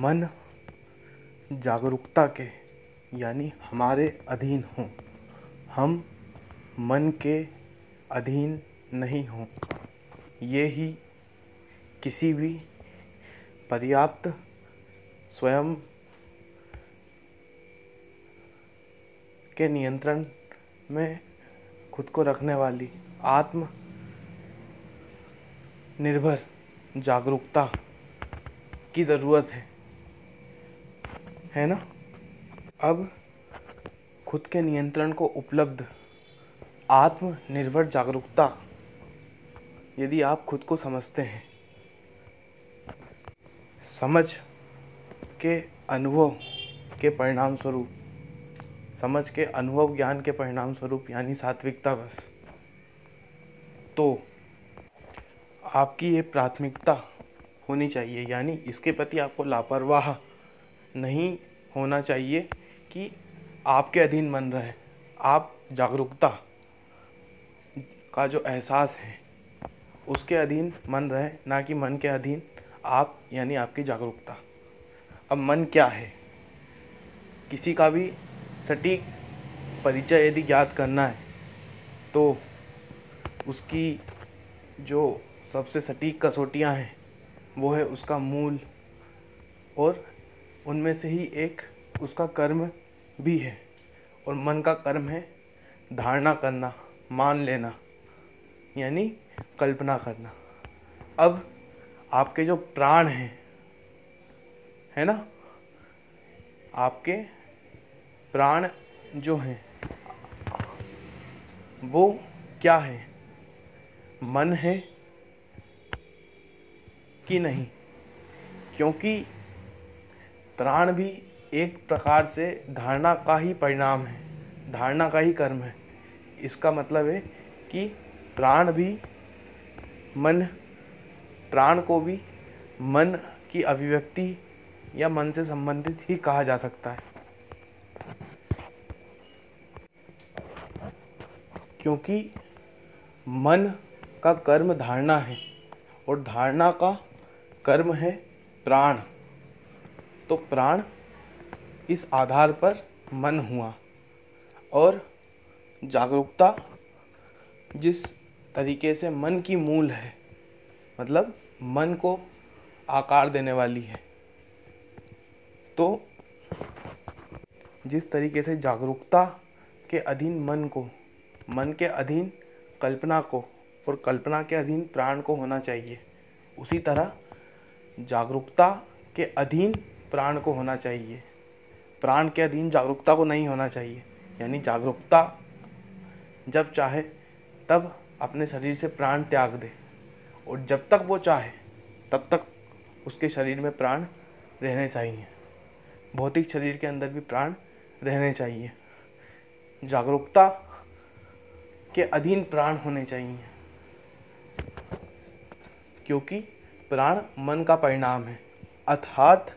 मन जागरूकता के, यानी हमारे अधीन हों। हम मन के अधीन नहीं हों। ये ही किसी भी पर्याप्त स्वयं के नियंत्रण में खुद को रखने वाली आत्म निर्भर जागरूकता की ज़रूरत है। है ना? अब खुद के नियंत्रण को उपलब्ध आत्मनिर्भर जागरूकता यदि आप खुद को समझते हैं, समझ के अनुभव के परिणाम स्वरूप समझ के अनुभव ज्ञान के परिणाम स्वरूप यानी सात्विकता बस तो आपकी ये प्राथमिकता होनी चाहिए। यानी इसके प्रति आपको लापरवाह नहीं होना चाहिए कि आपके अधीन मन रहे, आप जागरूकता का जो एहसास है, उसके अधीन मन रहे, ना कि मन के अधीन आप, यानी आपकी जागरूकता। अब मन क्या है? किसी का भी सटीक परिचय यदि ज्ञात करना है तो उसकी जो सबसे सटीक कसौटियाँ हैं, वो है उसका मूल और उनमें से ही एक उसका कर्म भी है और मन का कर्म है धारणा करना, मान लेना, यानी कल्पना करना। अब आपके जो प्राण हैं, है ना? आपके प्राण जो हैं, वो क्या है? मन है कि नहीं? क्योंकि प्राण भी एक प्रकार से धारणा का ही परिणाम है, धारणा का ही कर्म है। इसका मतलब है कि प्राण भी मन, प्राण को भी मन की अभिव्यक्ति या मन से संबंधित ही कहा जा सकता है। क्योंकि मन का कर्म धारणा है और धारणा का कर्म है प्राण। तो प्राण इस आधार पर मन हुआ और जागरूकता जिस तरीके से मन की मूल है मतलब मन को आकार देने वाली है तो जिस तरीके से जागरूकता के अधीन मन को, मन के अधीन कल्पना को और कल्पना के अधीन प्राण को होना चाहिए, उसी तरह जागरूकता के अधीन प्राण को होना चाहिए। प्राण के अधीन जागरूकता को नहीं होना चाहिए। यानी जागरूकता, जब चाहे, तब अपने शरीर से प्राण त्याग दे। और जब तक वो चाहे, तब तक उसके शरीर में प्राण रहने चाहिए। भौतिक शरीर के अंदर भी प्राण रहने चाहिए। जागरूकता के अधीन प्राण होने चाहिए। क्योंकि प्राण मन का परिणाम है। अर्थात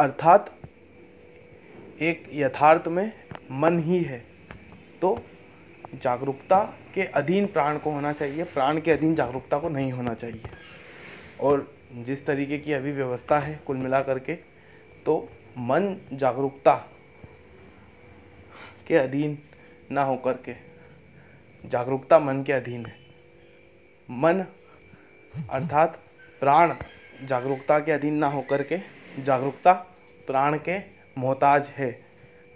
अर्थात एक यथार्थ में मन ही है। तो जागरूकता के अधीन प्राण को होना चाहिए, प्राण के अधीन जागरूकता को नहीं होना चाहिए। और जिस तरीके की अभी व्यवस्था है कुल मिला करके तो मन जागरूकता के अधीन ना होकर के, जागरूकता मन के अधीन है। मन अर्थात प्राण जागरूकता के अधीन ना होकर के जागरूकता प्राण के मोहताज है।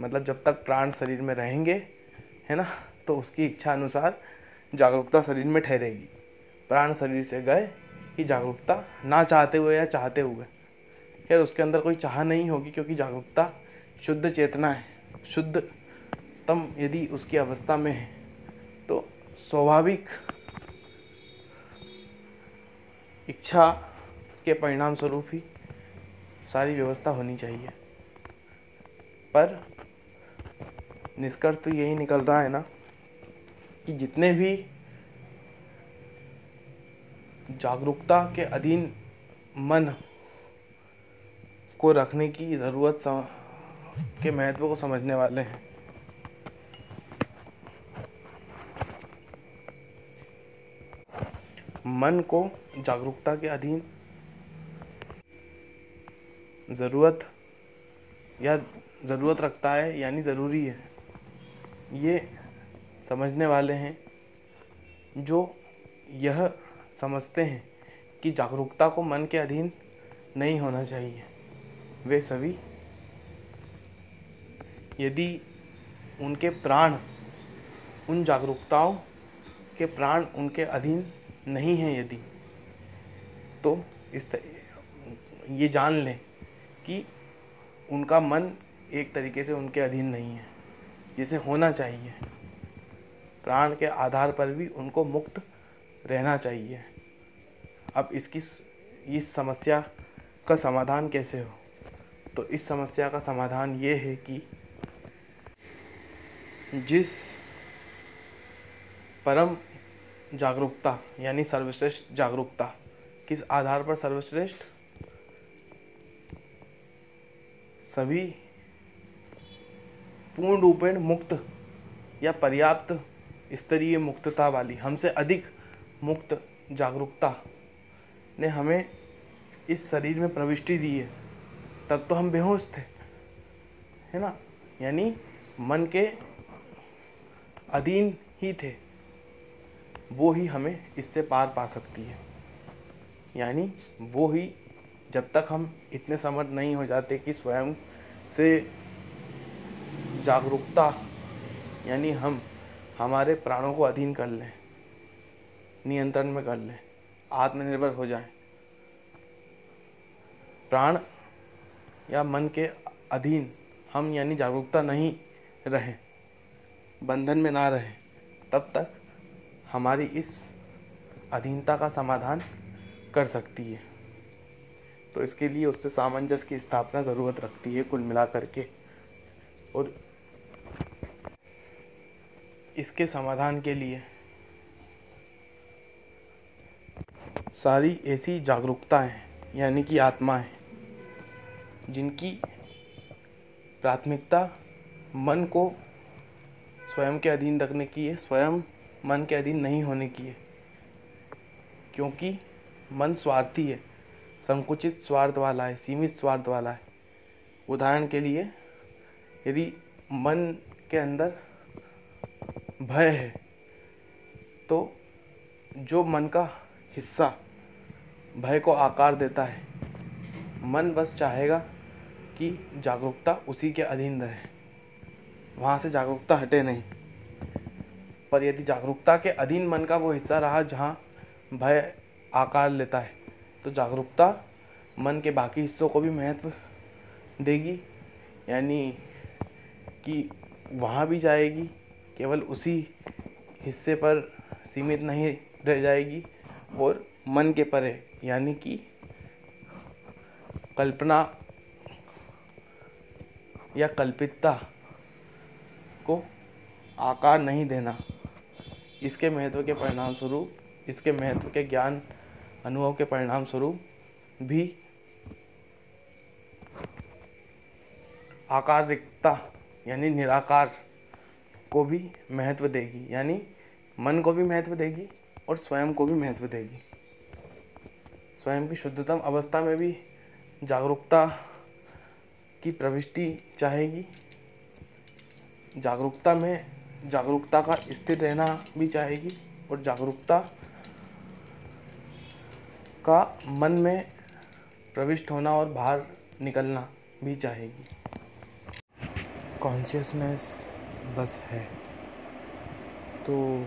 मतलब जब तक प्राण शरीर में रहेंगे, है ना तो उसकी इच्छा अनुसार जागरूकता शरीर में ठहरेगी। प्राण शरीर से गए कि जागरूकता ना चाहते हुए या चाहते हुए। खैर, उसके अंदर कोई चाह नहीं होगी क्योंकि जागरूकता शुद्ध चेतना है। शुद्ध तम यदि उसकी अवस्था में है तो स्वाभाविक इच्छा के परिणाम स्वरूप ही सारी व्यवस्था होनी चाहिए। पर निष्कर्ष तो यही निकल रहा है ना कि जितने भी जागरूकता के अधीन मन को रखने की ज़रूरत के महत्व को समझने वाले हैं। मन को जागरूकता के अधीन ज़रूरत या ज़रूरत रखता है, यानी ज़रूरी है। ये समझने वाले हैं जो यह समझते हैं कि जागरूकता को मन के अधीन नहीं होना चाहिए। वे सभी यदि उनके प्राण, उन जागरूकताओं के प्राण उनके अधीन नहीं हैं यदि तो इस ये जान लें कि उनका मन एक तरीके से उनके अधीन नहीं है, जिसे होना चाहिए। प्राण के आधार पर भी उनको मुक्त रहना चाहिए। अब इसकी इस समस्या का समाधान कैसे हो? तो इस समस्या का समाधान ये है कि जिस परम जागरूकता, यानी सर्वश्रेष्ठ जागरूकता, किस आधार पर सर्वश्रेष्ठ सभी पूर्ण रूपेण मुक्त या पर्याप्त स्तरीय मुक्तता वाली, हमसे अधिक मुक्त जागरूकता ने हमें इस शरीर में प्रविष्टि दी है। तब तो हम बेहोश थे, है ना? यानी मन के अधीन ही थे। वो ही हमें इससे पार पा सकती है। यानी वो ही जब तक हम इतने समर्थ नहीं हो जाते कि स्वयं से जागरूकता, यानी हम हमारे प्राणों को अधीन कर लें, नियंत्रण में कर लें, आत्मनिर्भर हो जाएँ। प्राण या मन के अधीन हम, यानी जागरूकता नहीं रहें, बंधन में ना रहें, तब तक हमारी इस अधीनता का समाधान कर सकती है। तो इसके लिए उससे सामंजस्य की स्थापना ज़रूरत रखती है कुल मिला करके और इसके समाधान के लिए सारी ऐसी जागरूकता है यानी कि आत्मा है जिनकी प्राथमिकता मन को स्वयं के अधीन रखने की है, स्वयं मन के अधीन नहीं होने की है, क्योंकि मन स्वार्थी है। संकुचित स्वार्थ वाला है, सीमित स्वार्थ वाला है। उदाहरण के लिए, यदि मन के अंदर भय है तो जो मन का हिस्सा भय को आकार देता है, मन बस चाहेगा कि जागरूकता उसी के अधीन रहे। वहाँ से जागरूकता हटे नहीं। पर यदि जागरूकता के अधीन मन का वो हिस्सा रहा जहाँ भय आकार लेता है तो जागरूकता मन के बाकी हिस्सों को भी महत्व देगी, यानी कि वहाँ भी जाएगी, केवल उसी हिस्से पर सीमित नहीं रह जाएगी, और मन के परे, यानी कि कल्पना या कल्पितता को आकार नहीं देना। इसके महत्व के परिणाम स्वरूप इसके महत्व के ज्ञान अनुभव के परिणाम स्वरूप भी आकार रिक्ता यानी निराकार को भी महत्व देगी, यानी मन को भी महत्व देगी और स्वयं को भी महत्व देगी। स्वयं की शुद्धतम अवस्था में भी जागरूकता की प्रविष्टि चाहेगी। जागरूकता में जागरूकता का स्थिर रहना भी चाहेगी और जागरूकता का मन में प्रविष्ट होना और बाहर निकलना भी चाहेगी। कॉन्शियसनेस बस है। तो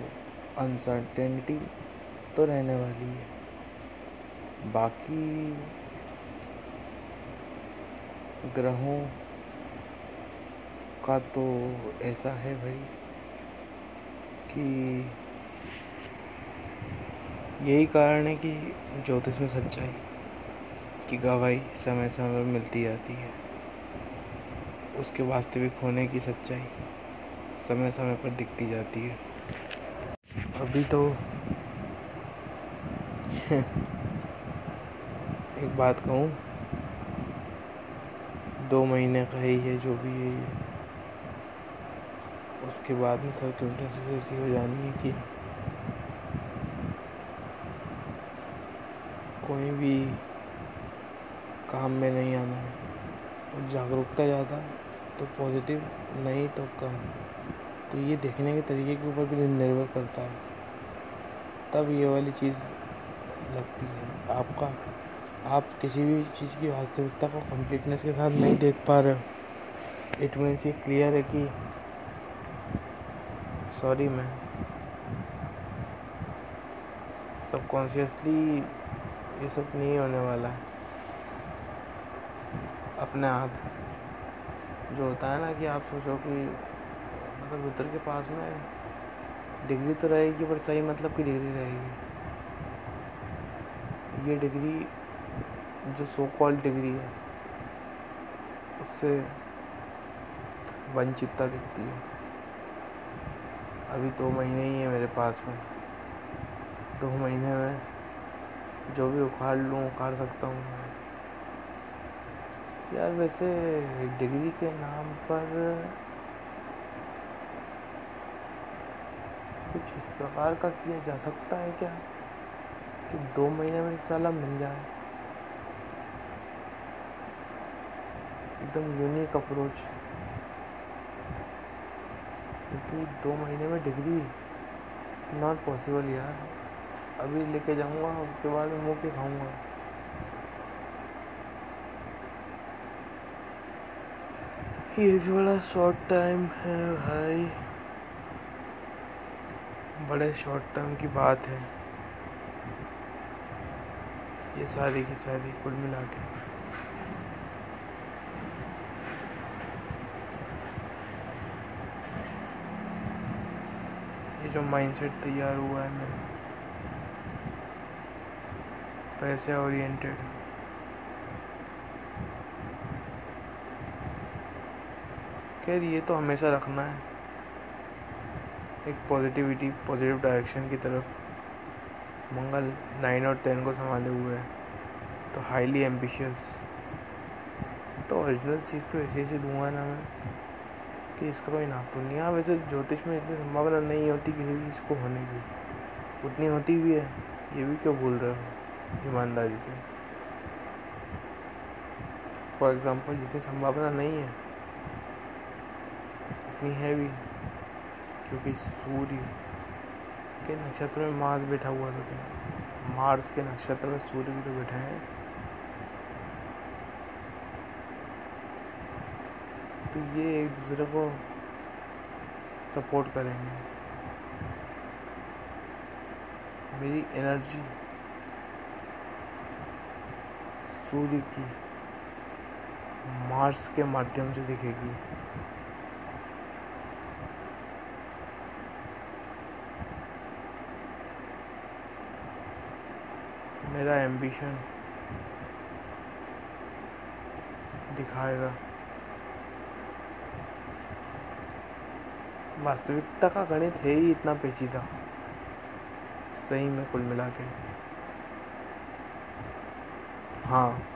अनसर्टेनिटी तो रहने वाली है। बाकी ग्रहों का तो ऐसा है भाई कि यही कारण है कि ज्योतिष में सच्चाई, की गवाही समय समय पर मिलती जाती है। उसके वास्तविक होने की सच्चाई समय समय पर दिखती जाती है। अभी तो एक बात कहूँ, दो महीने का ही है जो भी है उसके बाद में सर्कमटेंसेस ऐसी हो जानी है कि कोई भी काम में नहीं आना है। और जागरूकता ज़्यादा तो पॉजिटिव नहीं तो कम। तो ये देखने के तरीके के ऊपर भी निर्भर करता है। तब ये वाली चीज़ लगती है। आपका, आप किसी भी चीज़ की वास्तविकता को कंप्लीटनेस के साथ नहीं देख पा रहे इट मीन्स ये क्लियर है कि सॉरी मैं सबकॉन्शियसली ये सब नहीं होने वाला है। अपने आप। जो होता है ना कि आप सोचो कि मतलब रुद्र के पास में डिग्री तो रहेगी, पर सही मतलब की डिग्री रहेगी। ये डिग्री, जो सो कॉल डिग्री है, उससे वंचितता दिखती है। अभी दो महीने ही है मेरे पास में। दो महीने में जो भी उखाड़ लूँ, उखाड़ सकता हूँ। यार वैसे डिग्री के नाम पर कुछ इस प्रकार का किया जा सकता है क्या? कि दो महीने में साला मिल जाए। एकदम यूनिक अप्रोच क्योंकि दो महीने में डिग्री नॉट पॉसिबल यार। अभी लेके जाऊँगा, उसके बाद मुँह के खाऊँगा। ये भी बड़ा शॉर्ट टाइम है भाई। बड़े शॉर्ट टाइम की बात है। ये सारी की सारी कुल मिला के। ये जो माइंडसेट तैयार हुआ है मेरा। पैसे ओरिएंटेड। खैर, ये तो हमेशा रखना है। एक पॉजिटिविटी पॉजिटिव डायरेक्शन की तरफ़। मंगल नाइन और टेन को संभाले हुए है। तो हाईली एम्बिशियस तो ओरिजिनल चीज़ तो ऐसी ऐसी दूँगा ना मैं, कि इसका कोई नाप तो नहीं। हाँ वैसे ज्योतिष में इतनी संभावना नहीं होती किसी भी चीज़ को होने की। उतनी होती भी है। ये भी क्यों भूल रहे हो? ईमानदारी से। फॉर एग्ज़ाम्पल जितनी संभावना नहीं है, उतनी है भी क्योंकि सूर्य के नक्षत्र में मार्स बैठा हुआ था क्या मार्स के नक्षत्र में सूर्य भी तो बैठे हैं। तो ये एक दूसरे को सपोर्ट करेंगे। मेरी एनर्जी सूर्य की। मार्स के माध्यम से दिखेगी। मेरा एम्बिशन दिखाएगा। वास्तविकता का गणित है ही इतना पेचीदा। सही में कुल मिला के। हाँ